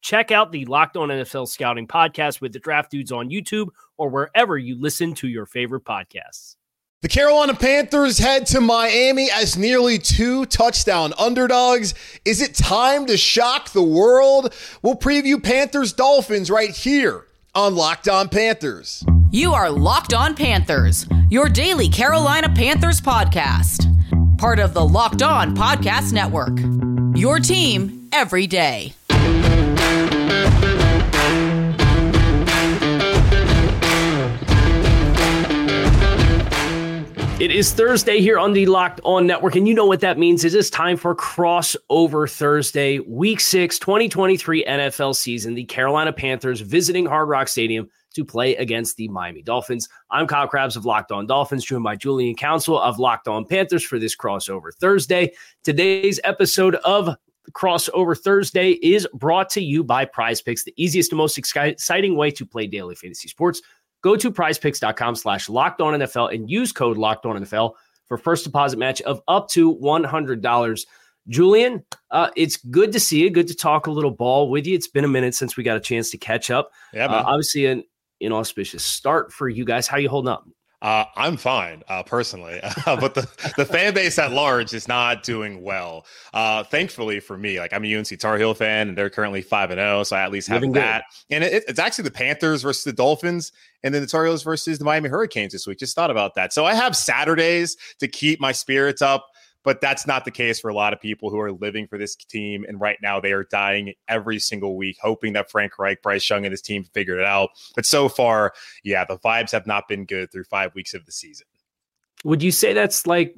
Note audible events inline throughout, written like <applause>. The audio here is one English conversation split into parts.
Check out the Locked On NFL Scouting podcast with the draft dudes on YouTube or wherever you listen to your favorite podcasts. The Carolina Panthers head to Miami as nearly two touchdown underdogs. Is it time to shock the world? We'll preview Panthers Dolphins right here on Locked On Panthers. You are Locked On Panthers, your daily Carolina Panthers podcast. Part of the Locked On Podcast Network. Your team every day. It is Thursday here on the Locked On Network, and you know what that means. It is time for Crossover Thursday, Week 6, 2023 NFL season. The Carolina Panthers visiting Hard Rock Stadium to play against the Miami Dolphins. I'm Kyle Crabbs of Locked On Dolphins, joined by Julian Council of Locked On Panthers for this Crossover Thursday. Today's episode of Crossover Thursday is brought to you by Prize Picks, the easiest and most exciting way to play daily fantasy sports. Go to prizepicks.com slash locked on NFL and use code locked on NFL for first deposit match of up to $100. Julian, uh, it's good to see you. Good to talk a little ball with you. It's been a minute since we got a chance to catch up. Yeah, uh, obviously an inauspicious start for you guys. How you holding up? Uh, I'm fine uh, personally, <laughs> but the, the fan base at large is not doing well. Uh, thankfully for me, like I'm a UNC Tar Heel fan, and they're currently five and zero, oh, so I at least have Living that. Good. And it, it's actually the Panthers versus the Dolphins, and then the Tar Heels versus the Miami Hurricanes this week. Just thought about that. So I have Saturdays to keep my spirits up but that's not the case for a lot of people who are living for this team. And right now they are dying every single week, hoping that Frank Reich, Bryce Young, and his team figured it out. But so far, yeah, the vibes have not been good through five weeks of the season. Would you say that's like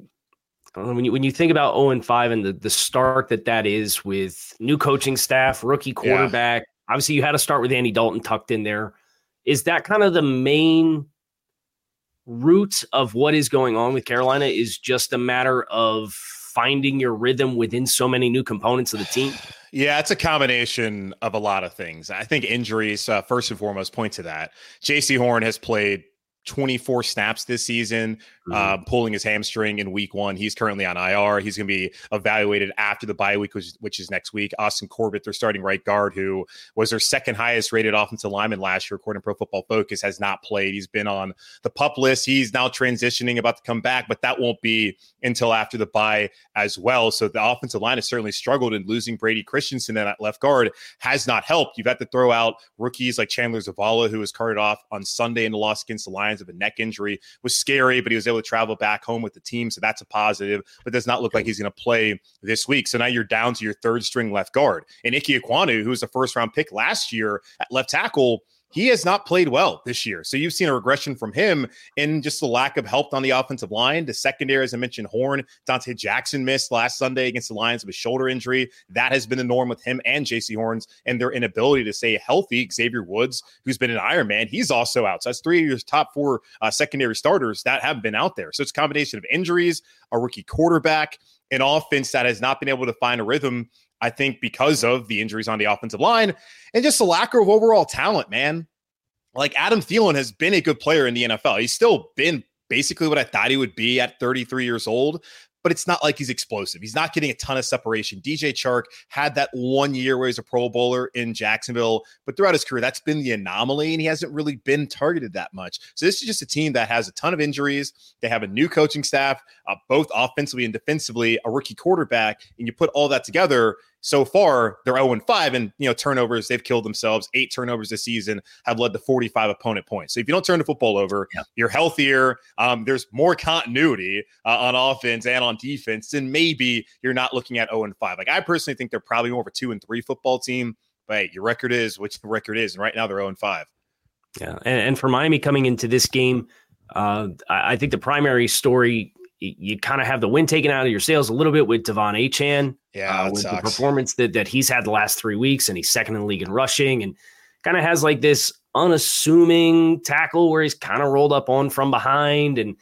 when you when you think about 0 and 5 and the, the start that that is with new coaching staff, rookie quarterback, yeah. obviously you had to start with Andy Dalton tucked in there. Is that kind of the main root of what is going on with Carolina is just a matter of finding your rhythm within so many new components of the team? Yeah, it's a combination of a lot of things. I think injuries, uh, first and foremost, point to that. Jaycee Horn has played 24 snaps this season, mm-hmm. uh, pulling his hamstring in week one. He's currently on IR. He's going to be evaluated after the bye week, which, which, is next week. Austin Corbett, their starting right guard, who was their second highest rated offensive lineman last year, according to Pro Football Focus, has not played. He's been on the pup list. He's now transitioning, about to come back, but that won't be until after the bye as well. So the offensive line has certainly struggled, and losing Brady Christensen at left guard has not helped. You've had to throw out rookies like Chandler Zavala, who was carted off on Sunday in the loss against the Lions of a neck injury. It was scary, but he was able to travel back home with the team, so that's a positive. But does not look like he's going to play this week. So now you're down to your third string left guard, and Ike Ekwonu, who was a first round pick last year at left tackle he has not played well this year. So you've seen a regression from him in just the lack of help on the offensive line. The secondary, as I mentioned, Horn, Donte Jackson missed last Sunday against the Lions with a shoulder injury. That has been the norm with him and Jaycee Horns and their inability to stay healthy. Xavier Woods, who's been an Iron Man, he's also out. So that's three of your top four uh, secondary starters that have been out there. So it's a combination of injuries, a rookie quarterback, an offense that has not been able to find a rhythm I think because of the injuries on the offensive line and just the lack of overall talent, man. Like Adam Thielen has been a good player in the NFL. He's still been basically what I thought he would be at 33 years old. but it's not like he's explosive. He's not getting a ton of separation. DJ Chark had that one year where he's a Pro Bowler in Jacksonville, but throughout his career, that's been the anomaly, and he hasn't really been targeted that much. So this is just a team that has a ton of injuries. They have a new coaching staff, uh, both offensively and defensively, a rookie quarterback, and you put all that together so far they're 0 5 and you know turnovers they've killed themselves. Eight turnovers this season have led to 45 opponent points. So if you don't turn the football over yeah. you're healthier. Um, there's more continuity uh, on offense and on defense then maybe you're not looking at 0 5 like i personally think they're probably more of a 2 and 3 football team but hey, your record is what the record is and right now they're 0 5 yeah and, and for miami coming into this game uh, I think the primary story you kind of have the wind taken out of your sails a little bit with De'Von Achane. Yeah, uh, with sucks. the performance that, that he's had the last three weeks, and he's second in the league in rushing, and kind of has like this unassuming tackle where he's kind of rolled up on from behind, and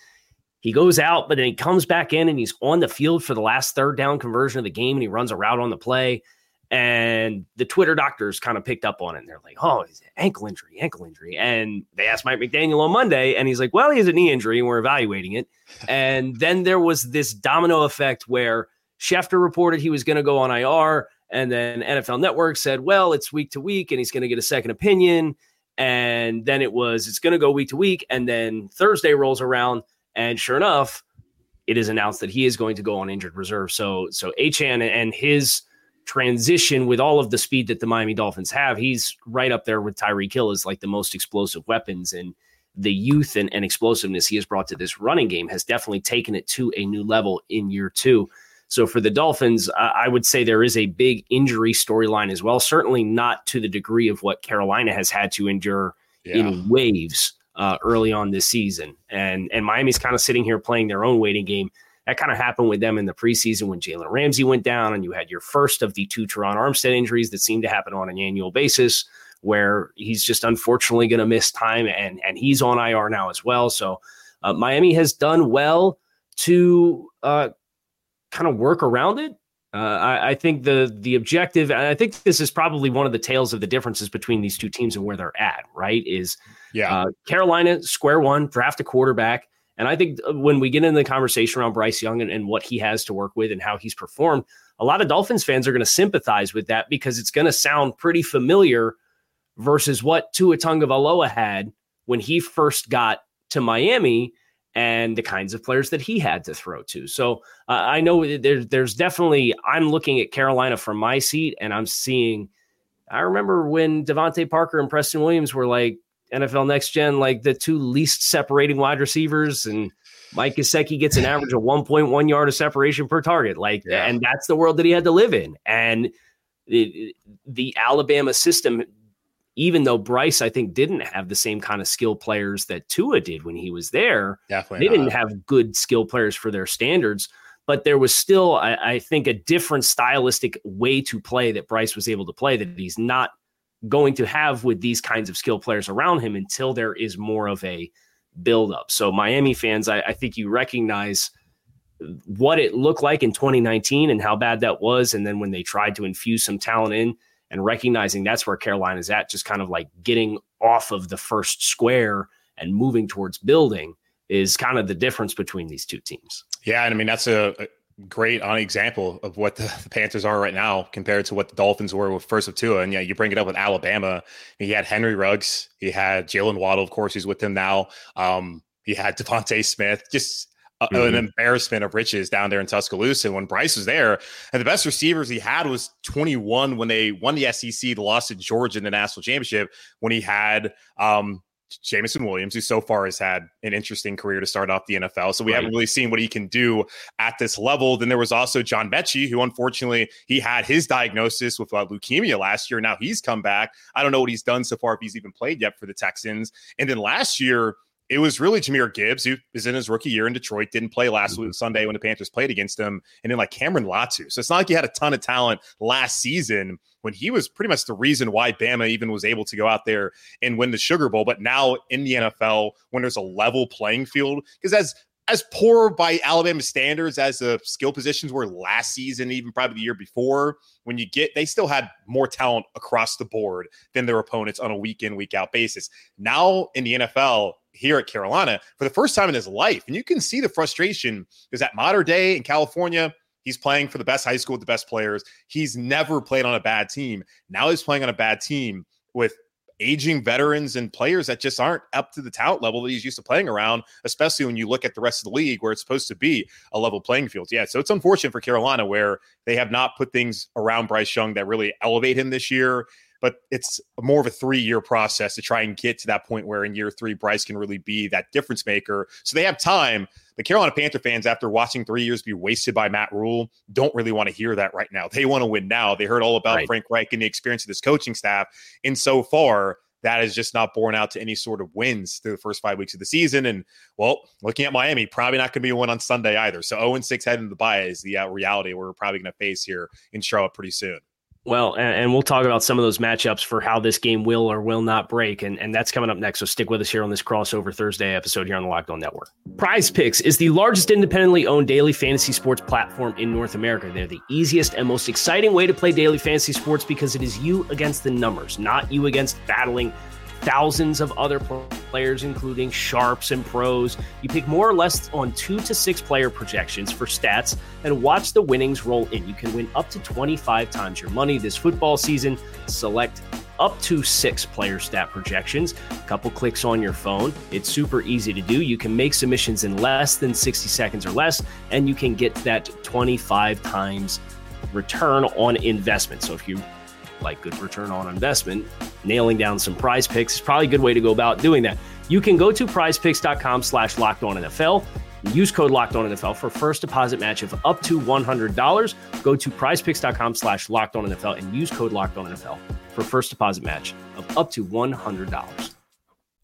he goes out, but then he comes back in and he's on the field for the last third down conversion of the game, and he runs a route on the play. And the Twitter doctors kind of picked up on it. And they're like, oh, he's ankle injury, ankle injury. And they asked Mike McDaniel on Monday, and he's like, well, he has a knee injury, and we're evaluating it. <laughs> and then there was this domino effect where Schefter reported he was going to go on IR. And then NFL Network said, well, it's week to week, and he's going to get a second opinion. And then it was, it's going to go week to week. And then Thursday rolls around, and sure enough, it is announced that he is going to go on injured reserve. So, so Achane and his transition with all of the speed that the Miami Dolphins have, he's right up there with Tyreek Hill as like the most explosive weapons. And the youth and, and explosiveness he has brought to this running game has definitely taken it to a new level in year two. So for the Dolphins, I would say there is a big injury storyline as well. Certainly not to the degree of what Carolina has had to endure yeah. in waves uh, early on this season, and and Miami's kind of sitting here playing their own waiting game. That kind of happened with them in the preseason when Jalen Ramsey went down, and you had your first of the two Terron Armstead injuries that seem to happen on an annual basis, where he's just unfortunately going to miss time, and and he's on IR now as well. So uh, Miami has done well to uh, kind of work around it. Uh, I, I, think the the objective, and I think this is probably one of the tales of the differences between these two teams and where they're at. Right? Is yeah, uh, Carolina square one draft a quarterback and I think uh, when we get into the conversation around Bryce Young and, and what he has to work with and how he's performed, a lot of Dolphins fans are going to sympathize with that because it's going to sound pretty familiar versus what Tua Tagovailoa had when he first got to Miami and the kinds of players that he had to throw to. So uh, I know there, there's definitely, I'm looking at Carolina from my seat and I'm seeing, I remember when DeVante Parker and Preston Williams were like, NFL Next Gen, like the two least separating wide receivers, and Mike Gesicki gets an average of 1.1 yard of separation per target. Like, yeah. and that's the world that he had to live in. And it, the Alabama system, even though Bryce, I think, didn't have the same kind of skill players that Tua did when he was there, definitely they didn't have good skill players for their standards. But there was still, I, I think, a different stylistic way to play that Bryce was able to play that he's not going to have with these kinds of skill players around him until there is more of a buildup. So, Miami fans, I, I, think you recognize what it looked like in 2019 and how bad that was. And then when they tried to infuse some talent in and recognizing that's where Carolina's at, just kind of like getting off of the first square and moving towards building is kind of the difference between these two teams. Yeah. And I mean, that's a, great on example of what the, the, Panthers are right now compared to what the Dolphins were with first of two. And yeah, you bring it up with Alabama. He had Henry Ruggs, he had Jaylen Waddle, of course, he's with him now. Um, he had DeVonta Smith, just a, mm-hmm. an embarrassment of riches down there in Tuscaloosa when Bryce was there. And the best receivers he had was 21 when they won the SEC, the loss to Georgia in the national championship, when he had um, Jameson Williams, who so far has had an interesting career to start off the NFL. So we right. haven't really seen what he can do at this level. Then there was also John Metchie, who unfortunately he had his diagnosis with uh, leukemia last year. Now he's come back. I don't know what he's done so far if he's even played yet for the Texans. And then last year, it was really Jahmyr Gibbs, who is in his rookie year in Detroit, didn't play last mm-hmm. week Sunday when the Panthers played against him, and then like Cameron Latu. So it's not like he had a ton of talent last season when he was pretty much the reason why Bama even was able to go out there and win the Sugar Bowl. But now in the NFL, when there's a level playing field, because as as poor by Alabama standards as the skill positions were last season, even probably the year before. When you get, they still had more talent across the board than their opponents on a week in, week out basis. Now in the NFL, here at Carolina, for the first time in his life, and you can see the frustration is at Mater Dei in California. He's playing for the best high school with the best players. He's never played on a bad team. Now he's playing on a bad team with aging veterans and players that just aren't up to the talent level that he's used to playing around, especially when you look at the rest of the league where it's supposed to be a level playing field. Yeah, so it's unfortunate for Carolina where they have not put things around Bryce Young that really elevate him this year. But it's more of a three year process to try and get to that point where in year three, Bryce can really be that difference maker. So they have time. The Carolina Panther fans, after watching three years be wasted by Matt Rhule, don't really want to hear that right now. They want to win now. They heard all about right. Frank Reich and the experience of this coaching staff. And so far, that is just not borne out to any sort of wins through the first five weeks of the season. And well, looking at Miami, probably not going to be one on Sunday either. So 0 6 heading to the bye is the uh, reality we're probably going to face here in Charlotte pretty soon. Well, and, and, we'll talk about some of those matchups for how this game will or will not break, and, and that's coming up next. So stick with us here on this crossover Thursday episode here on the Locked On Network. Prize Picks is the largest independently owned daily fantasy sports platform in North America. They're the easiest and most exciting way to play daily fantasy sports because it is you against the numbers, not you against battling thousands of other players, including sharps and pros. You pick more or less on two to six player projections for stats and watch the winnings roll in. You can win up to 25 times your money this football season. Select up to six player stat projections. A couple clicks on your phone. It's super easy to do. You can make submissions in less than 60 seconds or less, and you can get that 25 times return on investment. So if you like good return on investment, nailing down some prize picks is probably a good way to go about doing that. You can go to prizepicks.com slash locked on NFL. Use code locked on NFL for first deposit match of up to $100. Go to prizepicks.com slash locked on NFL and use code locked on NFL for first deposit match of up to $100.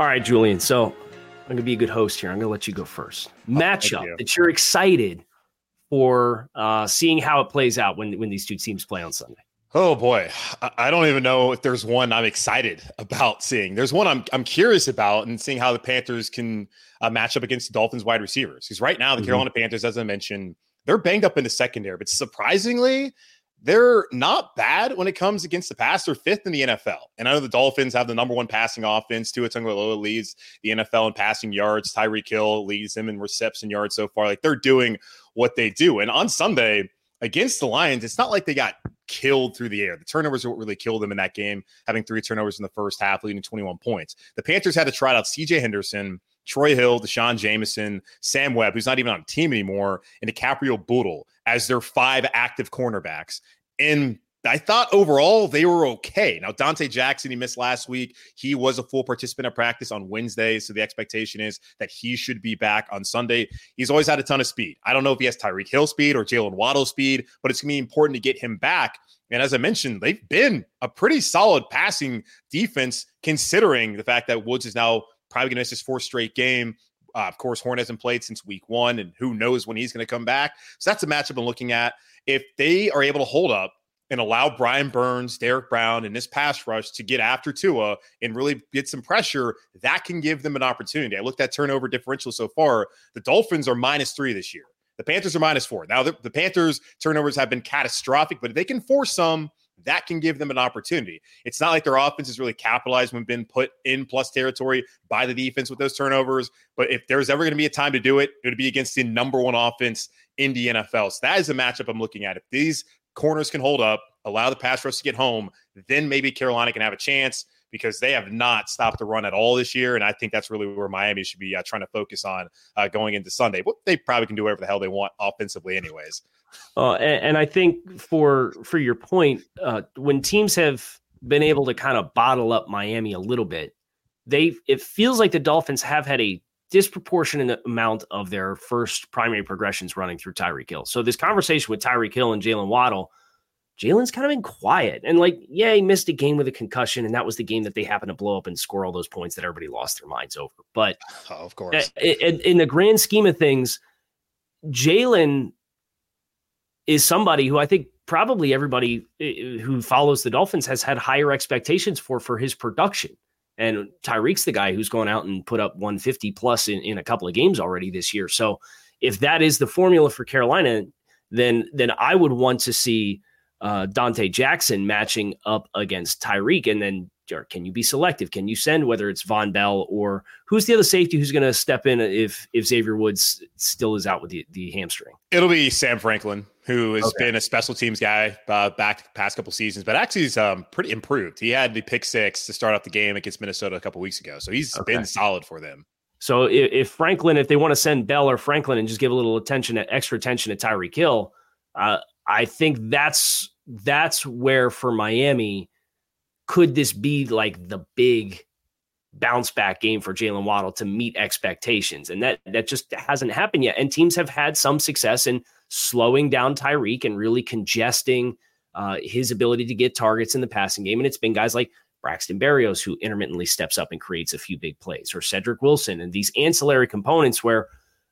All right, Julian. So I'm going to be a good host here. I'm going to let you go first. Matchup you. that you're excited for uh, seeing how it plays out when, when these two teams play on Sunday. Oh boy, I don't even know if there's one I'm excited about seeing. There's one I'm I'm curious about and seeing how the Panthers can uh, match up against the Dolphins wide receivers. Because right now the mm-hmm. Carolina Panthers, as I mentioned, they're banged up in the secondary, but surprisingly, they're not bad when it comes against the pass. They're fifth in the NFL. And I know the Dolphins have the number one passing offense. Tua Tagovailoa leads the NFL in passing yards. Tyreek Hill leads them in reception yards so far. Like they're doing what they do. And on Sunday against the Lions, it's not like they got killed through the air. The turnovers are what really killed them in that game, having three turnovers in the first half, leading 21 points. The Panthers had to try out CJ Henderson, Troy Hill, D'Shawn Jamison, Sam Webb, who's not even on team anymore, and DiCaprio Bootle as their five active cornerbacks. And I thought overall they were okay. Now, Donte Jackson, he missed last week. He was a full participant at practice on Wednesday. So the expectation is that he should be back on Sunday. He's always had a ton of speed. I don't know if he has Tyreek Hill speed or Jaylen Waddle speed, but it's going to be important to get him back. And as I mentioned, they've been a pretty solid passing defense, considering the fact that Woods is now probably going to miss his fourth straight game. Uh, of course, Horn hasn't played since week one, and who knows when he's going to come back. So that's a matchup I'm looking at. If they are able to hold up and allow Brian Burns, Derrick Brown, and this pass rush to get after Tua and really get some pressure, that can give them an opportunity. I looked at turnover differential so far. The Dolphins are minus three this year. The Panthers are minus four. Now, the, the Panthers' turnovers have been catastrophic, but if they can force some, that can give them an opportunity. It's not like their offense is really capitalized when been put in plus territory by the defense with those turnovers. But if there's ever going to be a time to do it, it would be against the number one offense in the NFL. So that is a matchup I'm looking at. If these corners can hold up, allow the pass rush to get home, then maybe Carolina can have a chance because they have not stopped the run at all this year. And I think that's really where Miami should be uh, trying to focus on uh, going into Sunday. But they probably can do whatever the hell they want offensively, anyways. Uh, and, and, I think for for your point, uh, when teams have been able to kind of bottle up Miami a little bit, they it feels like the Dolphins have had a disproportionate amount of their first primary progressions running through Tyreek Hill. So this conversation with Tyreek Hill and Jaylen Waddle, Jaylen's kind of been quiet. And like, yeah, he missed a game with a concussion, and that was the game that they happened to blow up and score all those points that everybody lost their minds over. But oh, of course, in, in the grand scheme of things, Jaylen is somebody who I think probably everybody who follows the Dolphins has had higher expectations for for his production. And Tyreek's the guy who's gone out and put up 150 plus in, in a couple of games already this year. So if that is the formula for Carolina, then then I would want to see uh, Donte Jackson matching up against Tyreek, and then can you be selective? Can you send whether it's Vonn Bell or who's the other safety who's going to step in if if Xavier Woods still is out with the, the hamstring? It'll be Sam Franklin, who has okay. been a special teams guy uh, back the past couple seasons, but actually he's um, pretty improved. He had the pick six to start off the game against Minnesota a couple weeks ago, so he's okay. been solid for them. So if, if, Franklin, if they want to send Bell or Franklin and just give a little attention, extra attention to Tyreek Hill, uh, I think that's that's where for Miami could this be like the big bounce back game for Jaylen Waddle to meet expectations? And that that just hasn't happened yet. And teams have had some success in slowing down Tyreek and really congesting uh, his ability to get targets in the passing game. And it's been guys like Braxton Berrios who intermittently steps up and creates a few big plays, or Cedric Wilson, and these ancillary components where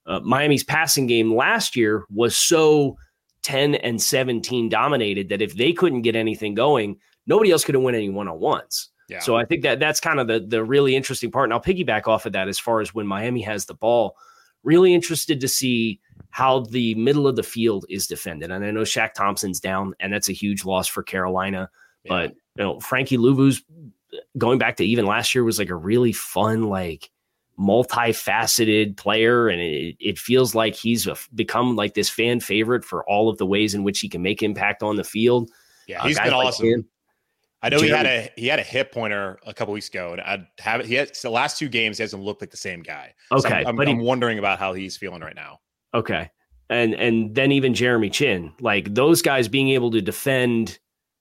uh, Miami's passing game last year was so 10 and 17 dominated that if they couldn't get anything going, nobody else could have won any one on ones. Yeah. So I think that that's kind of the the really interesting part. And I'll piggyback off of that as far as when Miami has the ball. Really interested to see how the middle of the field is defended. And I know Shaq Thompson's down, and that's a huge loss for Carolina. Yeah. But you know, Frankie Luvu's going back to even last year was like a really fun, like multifaceted player, and it, it feels like he's a, become like this fan favorite for all of the ways in which he can make impact on the field. Yeah, he's uh, been awesome. I know Jeremy. he had a he had a hip pointer a couple weeks ago, and I have he has the last two games he hasn't looked like the same guy. Okay, so I'm, I'm, but he, I'm wondering about how he's feeling right now. Okay, and and then even Jeremy Chinn, like those guys being able to defend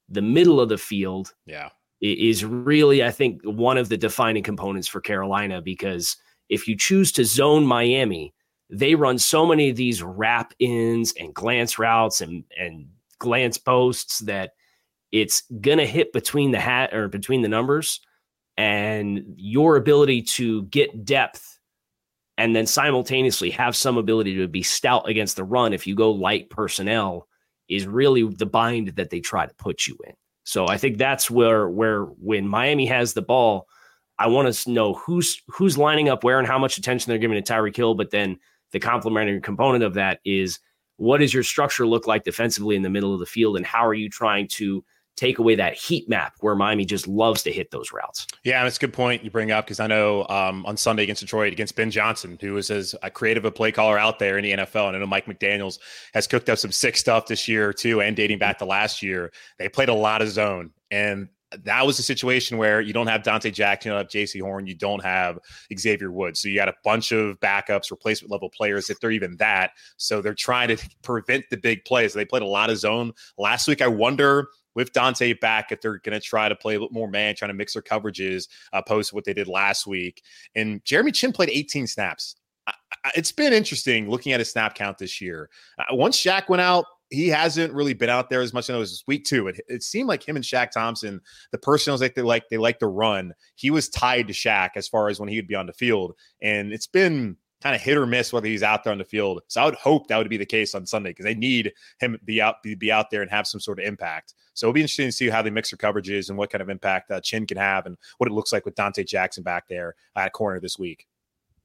the middle of the field, yeah, is really I think one of the defining components for Carolina because if you choose to zone Miami, they run so many of these wrap ins and glance routes and and glance posts that it's going to hit between the hat or between the numbers and your ability to get depth and then simultaneously have some ability to be stout against the run if you go light personnel is really the bind that they try to put you in. So I think that's where where when Miami has the ball, I want to know who's who's lining up where and how much attention they're giving to Tyreek Hill, but then the complementary component of that is what does your structure look like defensively in the middle of the field and how are you trying to take away that heat map where Miami just loves to hit those routes. Yeah, and it's a good point you bring up because I know um, on Sunday against Detroit, against Ben Johnson, who is as creative a play caller out there in the NFL, and I know Mike McDaniels has cooked up some sick stuff this year too, and dating back to last year, they played a lot of zone, and that was a situation where you don't have Donte Jackson, you don't have Jaycee Horn, you don't have Xavier Woods. So you got a bunch of backups, replacement level players, if they're even that. So they're trying to prevent the big plays. They played a lot of zone last week. I wonder with Donte back if they're going to try to play a little more man, trying to mix their coverages, uh, post what they did last week. And Jeremy Chinn played 18 snaps. I, I, it's been interesting looking at his snap count this year. Uh, once Shaq went out, he hasn't really been out there as much. I know it was week two. It, it seemed like him and Shaq Thompson, the personals like they like they like to run. He was tied to Shaq as far as when he would be on the field, and it's been kind of hit or miss whether he's out there on the field. So I would hope that would be the case on Sunday because they need him to be out be, be out there and have some sort of impact. So it'll be interesting to see how they mix their coverages and what kind of impact uh, Chinn can have and what it looks like with Donte Jackson back there at corner this week.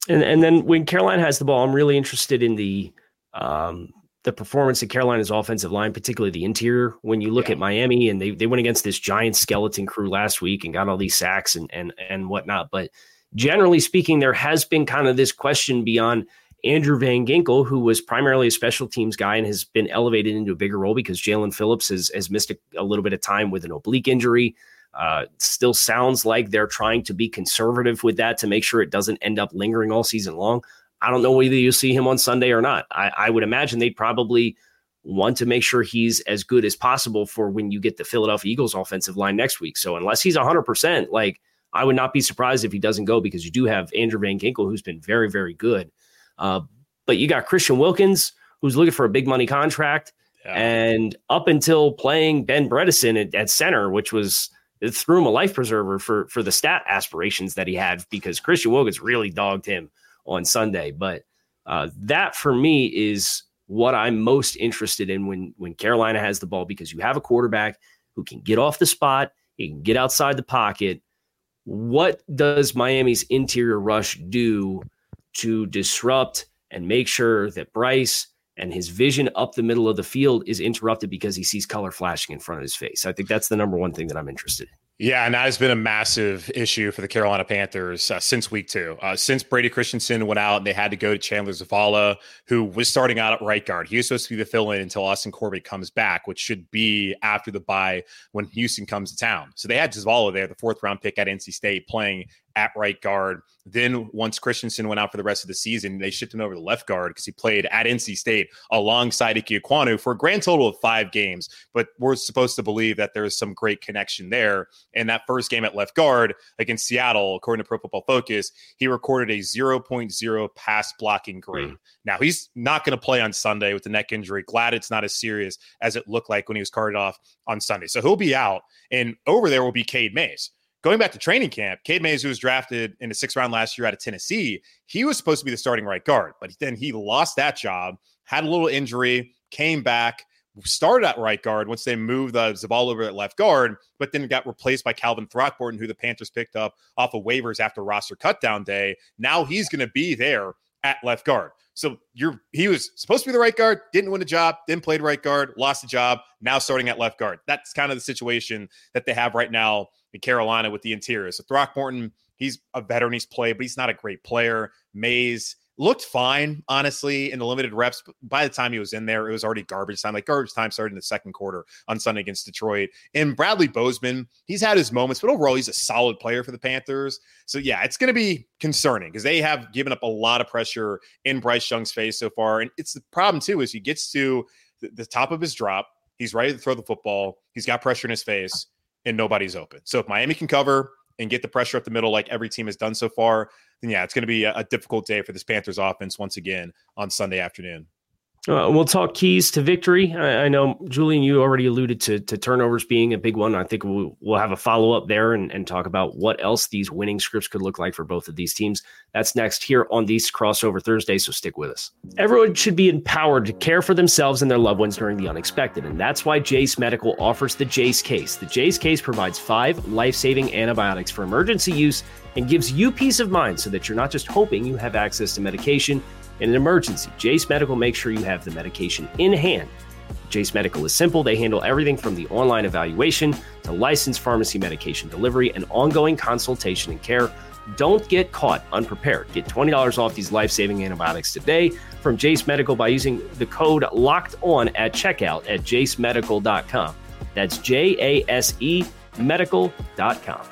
And and then when Carolina has the ball, I'm really interested in the um, the performance of Carolina's offensive line, particularly the interior. When you look yeah. at Miami and they they went against this giant skeleton crew last week and got all these sacks and and and whatnot, but generally speaking, there has been kind of this question beyond Andrew Van Ginkel, who was primarily a special teams guy and has been elevated into a bigger role because Jaelan Phillips has, has missed a, a, little bit of time with an oblique injury. Uh, still sounds like they're trying to be conservative with that to make sure it doesn't end up lingering all season long. I don't know whether you see him on Sunday or not. I, I would imagine they'd probably want to make sure he's as good as possible for when you get the Philadelphia Eagles offensive line next week. So unless he's 100%, like I would not be surprised if he doesn't go because you do have Andrew Van Ginkel, who's been very, very good. Uh, but you got Christian Wilkins, who's looking for a big money contract. Yeah. And up until playing Ben Bredeson at, at, center, which was it threw him a life preserver for for the stat aspirations that he had because Christian Wilkins really dogged him on Sunday. But uh, that for me is what I'm most interested in when when Carolina has the ball because you have a quarterback who can get off the spot, he can get outside the pocket. What does Miami's interior rush do to disrupt and make sure that Bryce and his vision up the middle of the field is interrupted because he sees color flashing in front of his face. I think that's the number one thing that I'm interested in. Yeah, and that has been a massive issue for the Carolina Panthers uh, since week two. Uh, since Brady Christensen went out, and they had to go to Chandler Zavala, who was starting out at right guard. He was supposed to be the fill in until Austin Corbett comes back, which should be after the bye when Houston comes to town. So they had Zavala there, the fourth round pick at NC State, playing at right guard. Then once Christensen went out for the rest of the season, they shipped him over to left guard because he played at NC State alongside Ike Ekwonu for a grand total of five games. But we're supposed to believe that there's some great connection there. And that first game at left guard against Seattle, according to Pro Football Focus, he recorded a 0.0 pass blocking grade. Mm. Now he's not going to play on Sunday with the neck injury. Glad it's not as serious as it looked like when he was carted off on Sunday. So he'll be out. And over there will be Cade Mays going back to training camp, Cade Mays, who was drafted in the sixth round last year out of Tennessee, he was supposed to be the starting right guard, but then he lost that job, had a little injury, came back, started at right guard once they moved the Zavala over at left guard, but then got replaced by Calvin Throckmorton, who the Panthers picked up off of waivers after roster cutdown day. Now he's going to be there at left guard. So you're he was supposed to be the right guard, didn't win a job, then played right guard, lost the job, now starting at left guard. That's kind of the situation that they have right now in Carolina with the interior. So Throckmorton, he's a veteran, he's played, but he's not a great player. Mays looked fine, honestly, in the limited reps. By the time he was in there, it was already garbage time. Like garbage time started in the second quarter on Sunday against Detroit. And Bradley Bozeman, he's had his moments, but overall, he's a solid player for the Panthers. So yeah, it's going to be concerning because they have given up a lot of pressure in Bryce Young's face so far. And it's the problem too is he gets to the top of his drop. He's ready to throw the football. He's got pressure in his face and nobody's open. So if Miami can cover and get the pressure up the middle like every team has done so far, then yeah, it's going to be a, a difficult day for this Panthers offense once again on Sunday afternoon. Uh, we'll talk keys to victory. I, I, know Julian, you already alluded to, to turnovers being a big one. I think we'll, we'll have a follow up there and, and talk about what else these winning scripts could look like for both of these teams. That's next here on these crossover Thursday, So stick with us. Everyone should be empowered to care for themselves and their loved ones during the unexpected, and that's why Jase Medical offers the Jase Case. The Jase Case provides five life saving antibiotics for emergency use and gives you peace of mind so that you're not just hoping you have access to medication in an emergency, Jase Medical makes sure you have the medication in hand. Jase Medical is simple. They handle everything from the online evaluation to licensed pharmacy medication delivery and ongoing consultation and care. Don't get caught unprepared. Get $20 off these life saving antibiotics today from Jase Medical by using the code locked on at checkout at jasemedical.com. That's J A S E medical.com.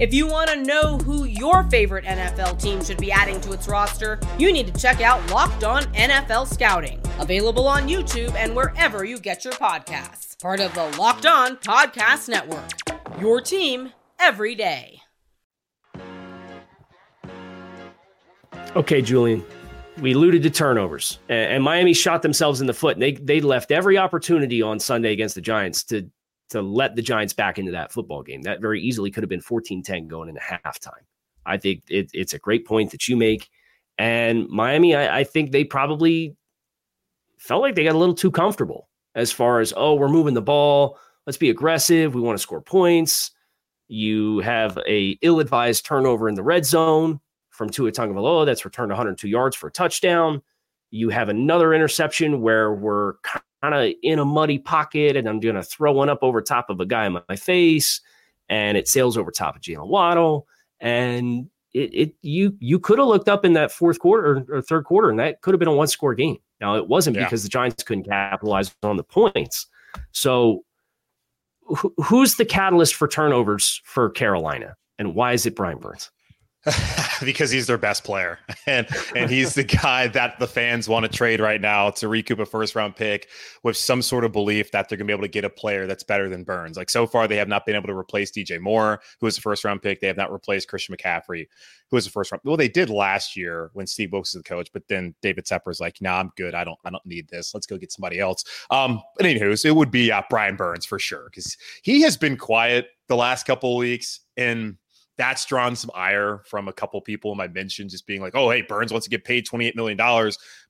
If you want to know who your favorite NFL team should be adding to its roster, you need to check out Locked On NFL Scouting, available on YouTube and wherever you get your podcasts. Part of the Locked On Podcast Network. Your team every day. Okay, Julian. We alluded to turnovers, and Miami shot themselves in the foot. They they left every opportunity on Sunday against the Giants to to let the Giants back into that football game. That very easily could have been 14 10 going into halftime. I think it, it's a great point that you make. And Miami, I, I, think they probably felt like they got a little too comfortable as far as, oh, we're moving the ball. Let's be aggressive. We want to score points. You have a ill-advised turnover in the red zone from Tua Tagovailoa that's returned 102 yards for a touchdown. You have another interception where we're kind of in a muddy pocket and I'm going to throw one up over top of a guy in my face and it sails over top of Jaylen Waddle. And it, it you you could have looked up in that fourth quarter or, or third quarter, and that could have been a one score game. Now it wasn't yeah. because the Giants couldn't capitalize on the points. So wh- who's the catalyst for turnovers for Carolina, and why is it Brian Burns? <laughs> because he's their best player <laughs> and and he's the guy that the fans want to trade right now to recoup a first round pick with some sort of belief that they're going to be able to get a player that's better than Burns. Like so far they have not been able to replace DJ Moore, who was a first round pick. They have not replaced Christian McCaffrey, who was a first round. Well, they did last year when Steve Wilks was the coach, but then David Tepper's like, "Nah, I'm good. I don't I don't need this. Let's go get somebody else." Um, but anywho's, it would be uh, Brian Burns for sure because he has been quiet the last couple of weeks and that's drawn some ire from a couple people in my mention, just being like, oh, hey, Burns wants to get paid $28 million,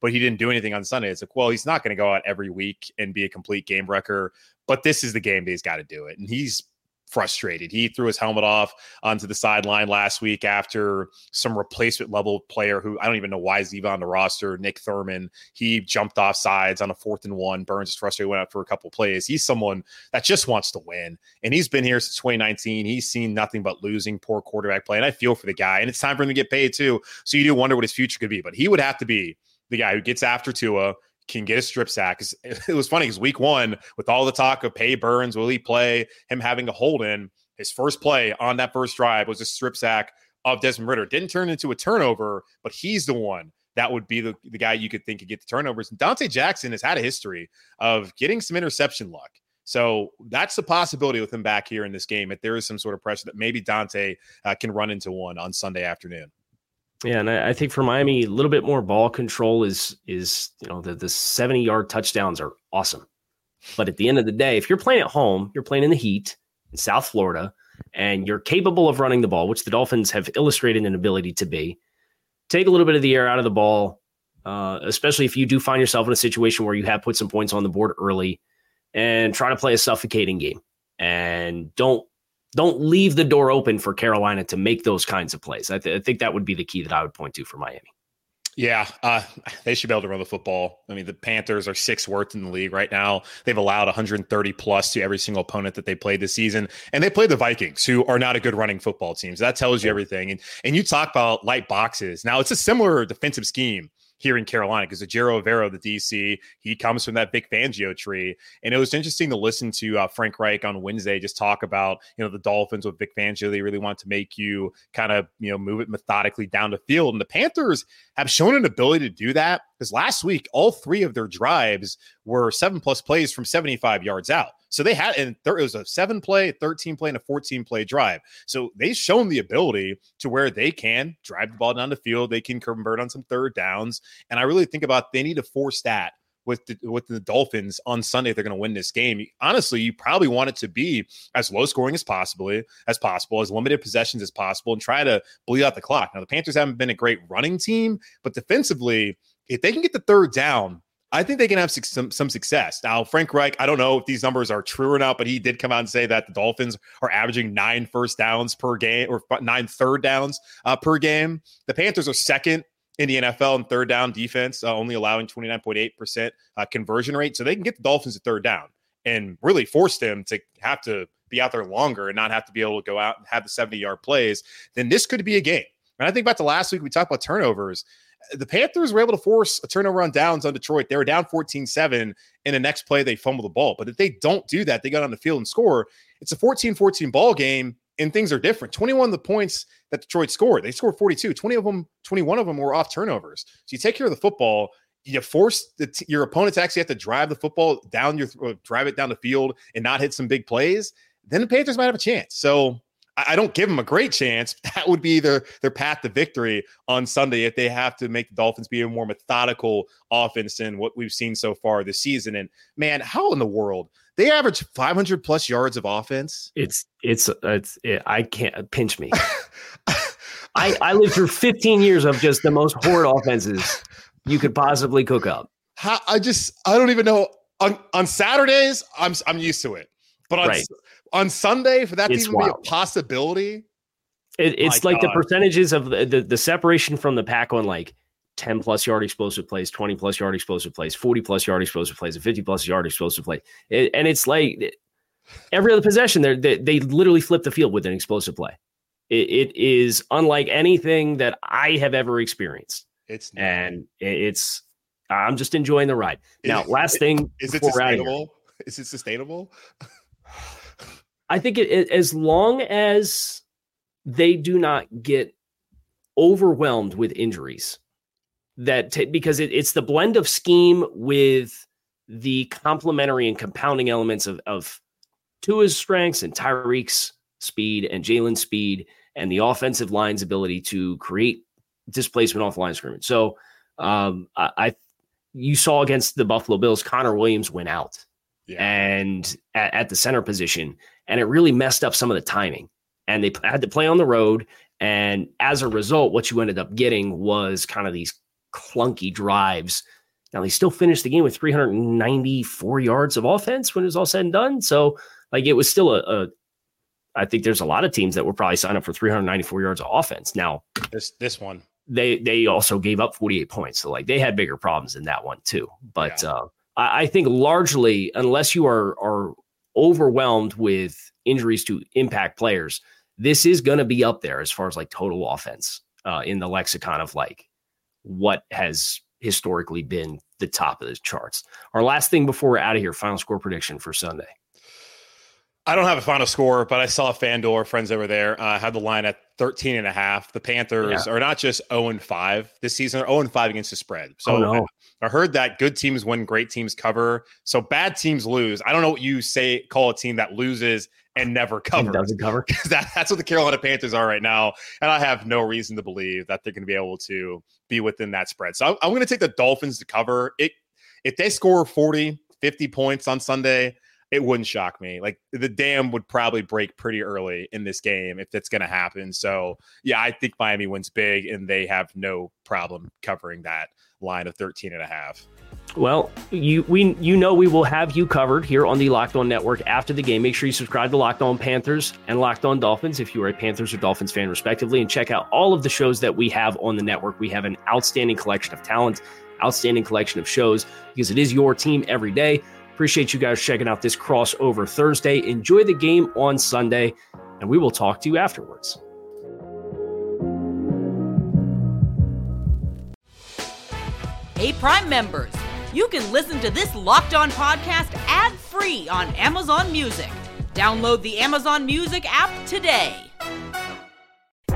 but he didn't do anything on Sunday. It's like, well, he's not going to go out every week and be a complete game wrecker, but this is the game that he's got to do it. And he's frustrated. He threw his helmet off onto the sideline last week after some replacement level player who I don't even know why is even on the roster, Nick Thurman. He jumped off sides on a fourth and one. Burns is frustrated, went out for a couple plays. He's someone that just wants to win. And he's been here since 2019. He's seen nothing but losing, poor quarterback play. And I feel for the guy. And it's time for him to get paid too. So you do wonder what his future could be. But he would have to be the guy who gets after Tua, can get a strip sack. <laughs> It was funny because week one, with all the talk of pay Burns, will he play? Him having to hold in his first play on that first drive was a strip sack of Desmond Ridder. Didn't turn into a turnover, but he's the one that would be the, the guy you could think could get the turnovers. And Donte Jackson has had a history of getting some interception luck. So that's the possibility with him back here in this game. If there is some sort of pressure that maybe Donte uh, can run into one on Sunday afternoon. Yeah, and I, think for Miami, a little bit more ball control is is you know the the seventy yard touchdowns are awesome, but at the end of the day, if you're playing at home, you're playing in the heat in South Florida, and you're capable of running the ball, which the Dolphins have illustrated an ability to be. Take a little bit of the air out of the ball, uh, especially if you do find yourself in a situation where you have put some points on the board early, and try to play a suffocating game, and don't don't leave the door open for Carolina to make those kinds of plays. I, th- I think that would be the key that I would point to for Miami. Yeah, uh, they should be able to run the football. I mean, the Panthers are sixth worst in the league right now. They've allowed 130 plus to every single opponent that they played this season, and they played the Vikings, who are not a good running football team. So that tells you everything. And and you talk about light boxes. Now it's a similar defensive scheme here in Carolina because Ejiro Evero, the DC, he comes from that Vic Fangio tree. And it was interesting to listen to uh, Frank Reich on Wednesday just talk about, you know, the Dolphins with Vic Fangio. They really want to make you kind of, you know, move it methodically down the field. And the Panthers have shown an ability to do that because last week, all three of their drives were seven plus plays from 75 yards out. So they had, and there was a seven play, 13 play, and a 14 play drive. So they've shown the ability to where they can drive the ball down the field. They can convert on some third downs. And I really think about they need to force that with the, with the Dolphins on Sunday if they're going to win this game. Honestly, you probably want it to be as low scoring as possible, as possible, as limited possessions as possible, and try to bleed out the clock. Now the Panthers haven't been a great running team, but defensively, if they can get the third down, I think they can have some, some success. Now, Frank Reich, I don't know if these numbers are true or not, but he did come out and say that the Dolphins are averaging nine first downs per game or nine third downs uh, per game. The Panthers are second in the NFL in third down defense, uh, only allowing 29.8% uh, conversion rate. So they can get the Dolphins to third down and really force them to have to be out there longer and not have to be able to go out and have the 70 yard plays. Then this could be a game. And I think about the last week we talked about turnovers the Panthers were able to force a turnover on downs on Detroit. They were down 14 7. In the next play, they fumble the ball. But if they don't do that, they got on the field and score. It's a 14 14 ball game, and things are different. 21 of the points that Detroit scored, they scored 42. 20 of them, 21 of them were off turnovers. So you take care of the football. You force the t- your opponents actually have to drive the football down your th- uh, drive it down the field and not hit some big plays. Then the Panthers might have a chance. So I don't give them a great chance. <laughs> That would be their their path to victory on Sunday if they have to make the Dolphins be a more methodical offense than what we've seen so far this season. And man, how in the world they average 500 plus yards of offense? It's it's it's it, I can't pinch me. <laughs> I I lived through 15 years of just the most horrid offenses you could possibly cook up. How, I just I don't even know on on Saturdays I'm I'm used to it, but on right on Sunday for that to even wild. be a possibility. It, it's like God. the percentages of the, the, the separation from the pack on like 10 plus yard explosive plays, 20 plus yard explosive plays, 40 plus yard explosive plays, and 50 plus yard explosive play. It, and it's like every other possession, they they literally flip the field with an explosive play. It, it is unlike anything that I have ever experienced. It's not. and it's I'm just enjoying the ride. Now, it- last thing is it before we're outta here. sustainable? Is it sustainable? <laughs> I think it, it, as long as they do not get overwhelmed with injuries, that t- because it, it's the blend of scheme with the complementary and compounding elements of of Tua's strengths and Tyreek's speed and Jaylen's speed and the offensive line's ability to create displacement off the line scrimmage. So um, I, I you saw against the Buffalo Bills, Connor Williams went out Yeah. and at, at the center position, and it really messed up some of the timing. And they had to play on the road, and as a result, what you ended up getting was kind of these clunky drives. Now they still finished the game with 394 yards of offense when it was all said and done. So, like, it was still a, a I think there's a lot of teams that would probably sign up for 394 yards of offense. Now, This this one. they they also gave up 48 points. So like they had bigger problems than that one too. But Yeah. uh, I, I think largely, unless you are are overwhelmed with injuries to impact players, this is going to be up there as far as like total offense uh, in the lexicon of like what has historically been the top of the charts. Our last thing before we're out of here, final score prediction for Sunday. I don't have a final score, but I saw FanDuel, our friends over there, uh, had the line at 13 and a half. The Panthers are not just 0 and 5 this season, they're 0 and 5 against the spread. So Oh, no. I, I heard that good teams win, great teams cover. So bad teams lose. I don't know what you say, call a team that loses and never covers. doesn't cover. <laughs> that, that's what the Carolina Panthers are right now. And I have no reason to believe that they're going to be able to be within that spread. So I'm, I'm going to take the Dolphins to cover it. If they score 40, 50 points on Sunday, it wouldn't shock me. Like the dam would probably break pretty early in this game if it's going to happen. So yeah, I think Miami wins big and they have no problem covering that line of 13 and a half. Well, you we you know we will have you covered here on the Locked On Network after the game. Make sure you subscribe to Locked On Panthers and Locked On Dolphins if you are a Panthers or Dolphins fan, respectively, and check out all of the shows that we have on the network. We have an outstanding collection of talent, outstanding collection of shows because it is your team every day. Appreciate you guys checking out this crossover Thursday. Enjoy the game on Sunday, and we will talk to you afterwards. Hey, Prime members, you can listen to this Locked On podcast ad free on Amazon Music. Download the Amazon Music app today.